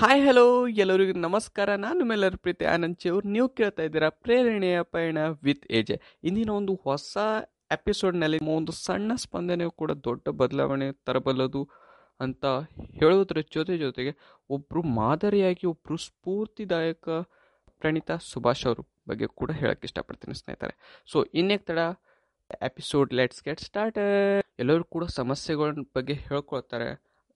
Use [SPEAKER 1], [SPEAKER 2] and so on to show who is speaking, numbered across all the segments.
[SPEAKER 1] Hi hello ಎಲ್ಲರಿಗೂ ನಮಸ್ಕಾರ. ನಾನು ನಿಮ್ಮೆಲ್ಲರ ಪ್ರೀತಿ ಆನಂದ್ ಅವ್ರು ನೀವು ಕೇಳ್ತಾ ಇದ್ದೀರಾ ಪ್ರೇರಣೆಯ ಪಯಣ ವಿತ್ ಏಜೆ ಇಂದಿನ ಒಂದು ಹೊಸ ಎಪಿಸೋಡ್ನಲ್ಲಿ ಒಂದು ಸಣ್ಣ ಸ್ಪಂದನೆ ಕೂಡ ದೊಡ್ಡ ಬದಲಾವಣೆ ತರಬಲ್ಲದು ಅಂತ ಹೇಳೋದ್ರ ಜೊತೆ ಜೊತೆಗೆ ಒಬ್ಬರು ಮಾದರಿಯಾಗಿ ಒಬ್ಬರು ಸ್ಫೂರ್ತಿದಾಯಕ ಪ್ರಣೀತಾ ಸುಭಾಷ್ ಅವರು ಬಗ್ಗೆ ಕೂಡ ಹೇಳಕ್ಕೆ ಇಷ್ಟಪಡ್ತೀನಿ ಸ್ನೇಹಿತರೆ. ಸೊ ಇನ್ನೇಕ್ ತಡ ಎಪಿಸೋಡ್ ಲೆಟ್ಸ್ ಗೆಟ್ ಸ್ಟಾರ್ಟ್ ಎಲ್ಲರೂ ಕೂಡ ಸಮಸ್ಯೆಗಳ ಬಗ್ಗೆ ಹೇಳ್ಕೊಳ್ತಾರೆ,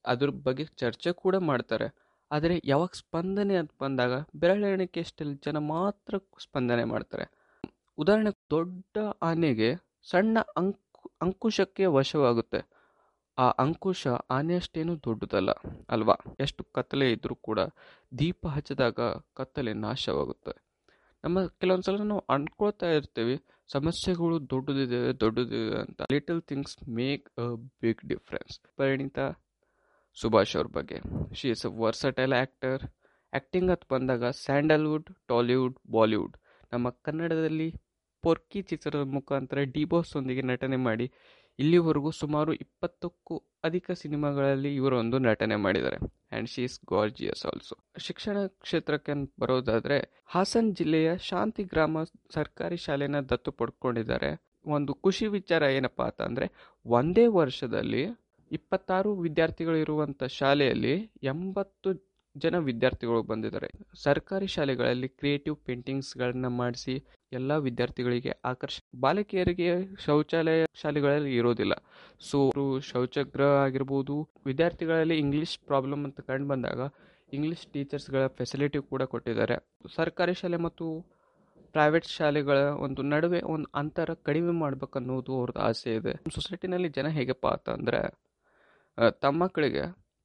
[SPEAKER 1] ಅದ್ರ ಬಗ್ಗೆ ಚರ್ಚೆ ಕೂಡ ಮಾಡ್ತಾರೆ. ಆದರೆ ಯಾವಾಗ ಸ್ಪಂದನೆ ಅಂತ ಬಂದಾಗ ಬೆರಳೆಣಿಕೆ ಎಷ್ಟೆಲ್ಲ ಜನ ಮಾತ್ರ ಸ್ಪಂದನೆ ಮಾಡ್ತಾರೆ. ಉದಾಹರಣೆ, ದೊಡ್ಡ ಆನೆಗೆ ಸಣ್ಣ ಅಂಕು, ಅಂಕುಶಕ್ಕೆ ವಶವಾಗುತ್ತೆ. ಆ ಅಂಕುಶ ಆನೆಯಷ್ಟೇನು ದೊಡ್ಡದಲ್ಲ, ಅಲ್ವಾ? ಎಷ್ಟು ಕತ್ತಲೆ ಇದ್ರೂ ಕೂಡ ದೀಪ ಹಚ್ಚಿದಾಗ ಕತ್ತಲೆ ನಾಶವಾಗುತ್ತೆ. ನಮ್ಮ ಕೆಲವೊಂದು ಸಲ ನಾವು ಅನ್ಕೊಳ್ತಾ ಇರ್ತೀವಿ, ಸಮಸ್ಯೆಗಳು ದೊಡ್ಡದಿದೆ ದೊಡ್ಡದಿದೆ ಅಂತ. Little things make a big difference Parinitha Subhash ಅವ್ರ ಬಗ್ಗೆ. She is a versatile actor acting ಅಂತ ಬಂದಾಗ ಸ್ಯಾಂಡಲ್ವುಡ್, ಟಾಲಿವುಡ್, ಬಾಲಿವುಡ್. ನಮ್ಮ ಕನ್ನಡದಲ್ಲಿ ಪೊರ್ಕಿ ಚಿತ್ರದ ಮುಖಾಂತರ ಡಿ ನಟನೆ ಮಾಡಿ, ಇಲ್ಲಿವರೆಗೂ ಸುಮಾರು ಇಪ್ಪತ್ತಕ್ಕೂ ಅಧಿಕ ಸಿನಿಮಾಗಳಲ್ಲಿ ಇವರೊಂದು ನಟನೆ ಮಾಡಿದ್ದಾರೆ. And she is gorgeous also ಶಿಕ್ಷಣ ಕ್ಷೇತ್ರಕ್ಕೆ ಬರೋದಾದರೆ, ಹಾಸನ್ ಜಿಲ್ಲೆಯ ಶಾಂತಿ ಗ್ರಾಮ ಸರ್ಕಾರಿ ಶಾಲೆನ ದತ್ತು ಪಡ್ಕೊಂಡಿದ್ದಾರೆ. ಒಂದು ಖುಷಿ ವಿಚಾರ ಏನಪ್ಪಾ ಅಂತಂದರೆ ಒಂದೇ ವರ್ಷದಲ್ಲಿ ಇಪ್ಪತ್ತಾರು ವಿದ್ಯಾರ್ಥಿಗಳು ಇರುವಂಥ ಶಾಲೆಯಲ್ಲಿ ಎಂಬತ್ತು ಜನ ವಿದ್ಯಾರ್ಥಿಗಳು ಬಂದಿದ್ದಾರೆ. ಸರ್ಕಾರಿ ಶಾಲೆಗಳಲ್ಲಿ ಕ್ರಿಯೇಟಿವ್ ಪೇಂಟಿಂಗ್ಸ್ಗಳನ್ನ ಮಾಡಿಸಿ ಎಲ್ಲ ವಿದ್ಯಾರ್ಥಿಗಳಿಗೆ ಆಕರ್ಷ, ಬಾಲಕಿಯರಿಗೆ ಶೌಚಾಲಯ ಶಾಲೆಗಳಲ್ಲಿ ಇರೋದಿಲ್ಲ. ಸೊ ಶೌಚಗೃಹ ಆಗಿರ್ಬೋದು, ವಿದ್ಯಾರ್ಥಿಗಳಲ್ಲಿ ಇಂಗ್ಲಿಷ್ ಪ್ರಾಬ್ಲಮ್ ಅಂತ ಕಂಡು ಬಂದಾಗ ಇಂಗ್ಲಿಷ್ ಟೀಚರ್ಸ್ಗಳ ಫೆಸಿಲಿಟಿ ಕೂಡ ಕೊಟ್ಟಿದ್ದಾರೆ. ಸರ್ಕಾರಿ ಶಾಲೆ ಮತ್ತು ಪ್ರೈವೇಟ್ ಶಾಲೆಗಳ ಒಂದು ನಡುವೆ ಒಂದು ಅಂತರ ಕಡಿಮೆ ಮಾಡಬೇಕನ್ನೋದು ಅವ್ರದ್ದು ಆಸೆ ಇದೆ. ಸೊಸೈಟಿನಲ್ಲಿ ಜನ ಹೇಗಪ್ಪ ಅಂತಂದರೆ ತಮ್ಮ ಮಕ್ಕಳಿಗೆ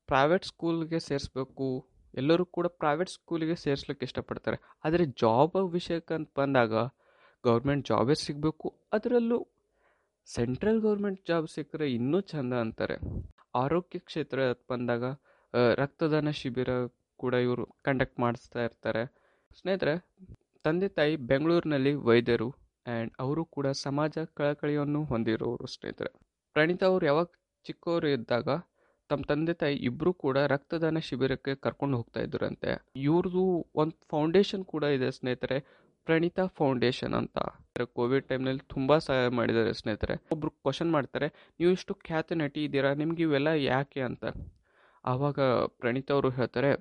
[SPEAKER 1] ಪ್ರೈವೇಟ್ ಸ್ಕೂಲ್ಗೆ ಸೇರಿಸ್ಬೇಕು. ಎಲ್ಲರೂ ಕೂಡ ಪ್ರೈವೇಟ್ ಸ್ಕೂಲಿಗೆ ಸೇರಿಸ್ಲಿಕ್ಕೆ ಇಷ್ಟಪಡ್ತಾರೆ. ಆದರೆ ಜಾಬ್ ವಿಷಯಕ್ಕೆ ಅಂತ ಬಂದಾಗ ಗೌರ್ಮೆಂಟ್ ಜಾಬೇ ಸಿಗಬೇಕು. ಅದರಲ್ಲೂ ಸೆಂಟ್ರಲ್ ಗೌರ್ಮೆಂಟ್ ಜಾಬ್ ಸಿಕ್ಕರೆ ಇನ್ನೂ ಚಂದ ಅಂತಾರೆ. ಆರೋಗ್ಯ ಕ್ಷೇತ್ರ ಬಂದಾಗ ರಕ್ತದಾನ ಶಿಬಿರ ಕೂಡ ಇವರು ಕಂಡಕ್ಟ್ ಮಾಡಿಸ್ತಾ ಇರ್ತಾರೆ. ಸ್ನೇಹಿತರೆ, ತಂದೆ ತಾಯಿ ಬೆಂಗಳೂರಿನಲ್ಲಿ ವೈದ್ಯರು ಆ್ಯಂಡ್ ಅವರು ಕೂಡ ಸಮಾಜ ಕಳಕಳಿಯನ್ನು ಹೊಂದಿರೋರು ಸ್ನೇಹಿತರೆ. ಪ್ರಣೀತಾ ಅವರು ಯಾವಾಗ ಚಿಕ್ಕವರು ಇದ್ದಾಗ ತಮ್ಮ ತಂದೆ ತಾಯಿ ಇಬ್ಬರು ಕೂಡ ರಕ್ತದಾನ ಶಿಬಿರಕ್ಕೆ ಕರ್ಕೊಂಡು ಹೋಗ್ತಾ ಇದ್ದರಂತೆ ಇವ್ರದ್ದು ಒಂದು ಫೌಂಡೇಶನ್ ಕೂಡ ಇದೆ ಸ್ನೇಹಿತರೆ, ಪ್ರಣೀತಾ ಫೌಂಡೇಶನ್ ಅಂತ. ಕೋವಿಡ್ ಟೈಮ್ನಲ್ಲಿ ತುಂಬ ಸಹಾಯ ಮಾಡಿದ್ದಾರೆ ಸ್ನೇಹಿತರೆ. ಒಬ್ರು ಕ್ವಶನ್ ಮಾಡ್ತಾರೆ, ನೀವು ಇಷ್ಟು ಖ್ಯಾತ ನಟಿ ಇದ್ದೀರಾ? ನಿಮ್ಗೆ ಇವೆಲ್ಲ ಯಾಕೆ? ಅಂತ. ಆವಾಗ ಪ್ರಣೀತಾ ಅವರು ಹೇಳ್ತಾರೆ,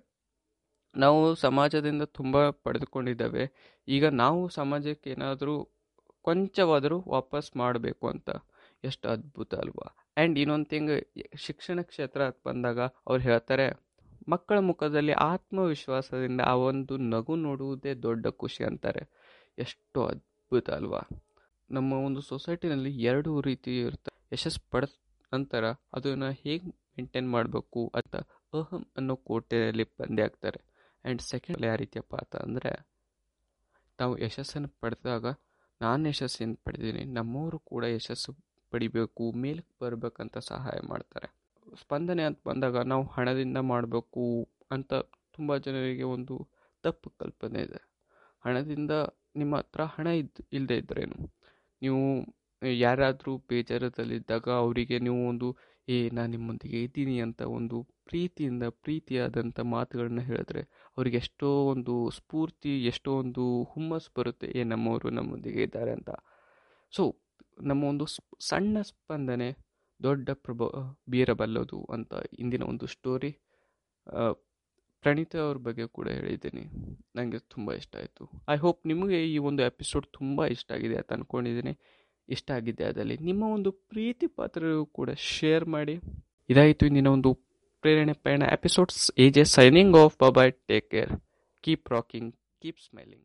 [SPEAKER 1] ನಾವು ಸಮಾಜದಿಂದ ತುಂಬ ಪಡೆದುಕೊಂಡಿದ್ದೇವೆ. ಈಗ ನಾವು ಸಮಾಜಕ್ಕೆ ಏನಾದರೂ ಕೊಂಚವಾದರೂ ವಾಪಸ್ ಮಾಡಬೇಕು ಅಂತ. ಎಷ್ಟು ಅದ್ಭುತ ಅಲ್ವಾ? ಆ್ಯಂಡ್ ಇನ್ನೊಂದು ಥಿಂಗ್ ಶಿಕ್ಷಣ ಕ್ಷೇತ್ರ ಬಂದಾಗ ಅವ್ರು ಹೇಳ್ತಾರೆ, ಮಕ್ಕಳ ಮುಖದಲ್ಲಿ ಆತ್ಮವಿಶ್ವಾಸದಿಂದ ಆ ಒಂದು ನಗು ನೋಡುವುದೇ ದೊಡ್ಡ ಖುಷಿ ಅಂತಾರೆ. ಎಷ್ಟು ಅದ್ಭುತ ಅಲ್ವಾ? ನಮ್ಮ ಒಂದು ಸೊಸೈಟಿನಲ್ಲಿ ಎರಡು ರೀತಿ ಇರುತ್ತೆ. ಯಶಸ್ಸು ಪಡೆದ ನಂತರ ಅದನ್ನು ಹೇಗೆ ಮೇಂಟೈನ್ ಮಾಡಬೇಕು ಅಂತ ಅಹಂ ಅನ್ನೋ ಕೋಟೆಯಲ್ಲಿ ಬಂದೇ ಆಗ್ತಾರೆ. ಆ್ಯಂಡ್ ಸೆಕೆಂಡ್ ಯಾವ ರೀತಿಯಪ್ಪ ಅಂತ ಅಂದರೆ, ನಾವು ಯಶಸ್ಸನ್ನು ಪಡೆದಾಗ ನಾನು ಯಶಸ್ಸನ್ನು ಪಡೆದೀನಿ ನಮ್ಮವರು ಕೂಡ ಯಶಸ್ಸು ಪಡಿಬೇಕು, ಮೇಲಕ್ಕೆ ಬರಬೇಕಂತ ಸಹಾಯ ಮಾಡ್ತಾರೆ. ಸ್ಪಂದನೆ ಅಂತ ಬಂದಾಗ ನಾವು ಹಣದಿಂದ ಮಾಡಬೇಕು ಅಂತ ತುಂಬ ಜನರಿಗೆ ಒಂದು ತಪ್ಪು ಕಲ್ಪನೆ ಇದೆ. ಹಣದಿಂದ ನಿಮ್ಮ ಹತ್ರ ಹಣ ಇದ್ದು ಇಲ್ಲದೆ ಇದ್ದರೇನು ನೀವು ಯಾರಾದರೂ ಬೇಜಾರದಲ್ಲಿದ್ದಾಗ ಅವರಿಗೆ ನೀವು ಒಂದು, ಏ, ನಾನು ನಿಮ್ಮೊಂದಿಗೆ ಇದ್ದೀನಿ ಅಂತ ಒಂದು ಪ್ರೀತಿಯಿಂದ ಪ್ರೀತಿಯಾದಂಥ ಮಾತುಗಳನ್ನ ಹೇಳಿದ್ರೆ ಅವ್ರಿಗೆ ಎಷ್ಟೋ ಒಂದು ಸ್ಫೂರ್ತಿ, ಎಷ್ಟೋ ಒಂದು ಹುಮ್ಮಸ್ ಬರುತ್ತೆ, ಏ, ನಮ್ಮವರು ನಮ್ಮೊಂದಿಗೆ ಇದ್ದಾರೆ ಅಂತ. ಸೊ ನಮ್ಮ ಒಂದು ಸಣ್ಣ ಸ್ಪಂದನೆ, ದೊಡ್ಡ ಪ್ರಭ ಬೀರಬಲ್ಲದು ಅಂತ ಇಂದಿನ ಒಂದು ಸ್ಟೋರಿ ಪ್ರಣೀತಾ ಅವ್ರ ಬಗ್ಗೆ ಕೂಡ ಹೇಳಿದ್ದೀನಿ. ನನಗೆ ತುಂಬ ಇಷ್ಟ ಆಯಿತು. ಐ ಹೋಪ್ ನಿಮಗೆ ಈ ಒಂದು ಎಪಿಸೋಡ್ ತುಂಬ ಇಷ್ಟ ಆಗಿದೆ ಅಂತ ಅಂದ್ಕೊಂಡಿದ್ದೀನಿ ಇಷ್ಟ ಆಗಿದೆ ಅದರಲ್ಲಿ ನಿಮ್ಮ ಒಂದು ಪ್ರೀತಿ ಪಾತ್ರರು ಕೂಡ ಶೇರ್ ಮಾಡಿ. ಇದಾಯಿತು ಇಂದಿನ ಒಂದು ಪ್ರೇರಣೆ ಪಯಣ episodes age signing off bye take care keep rocking keep smiling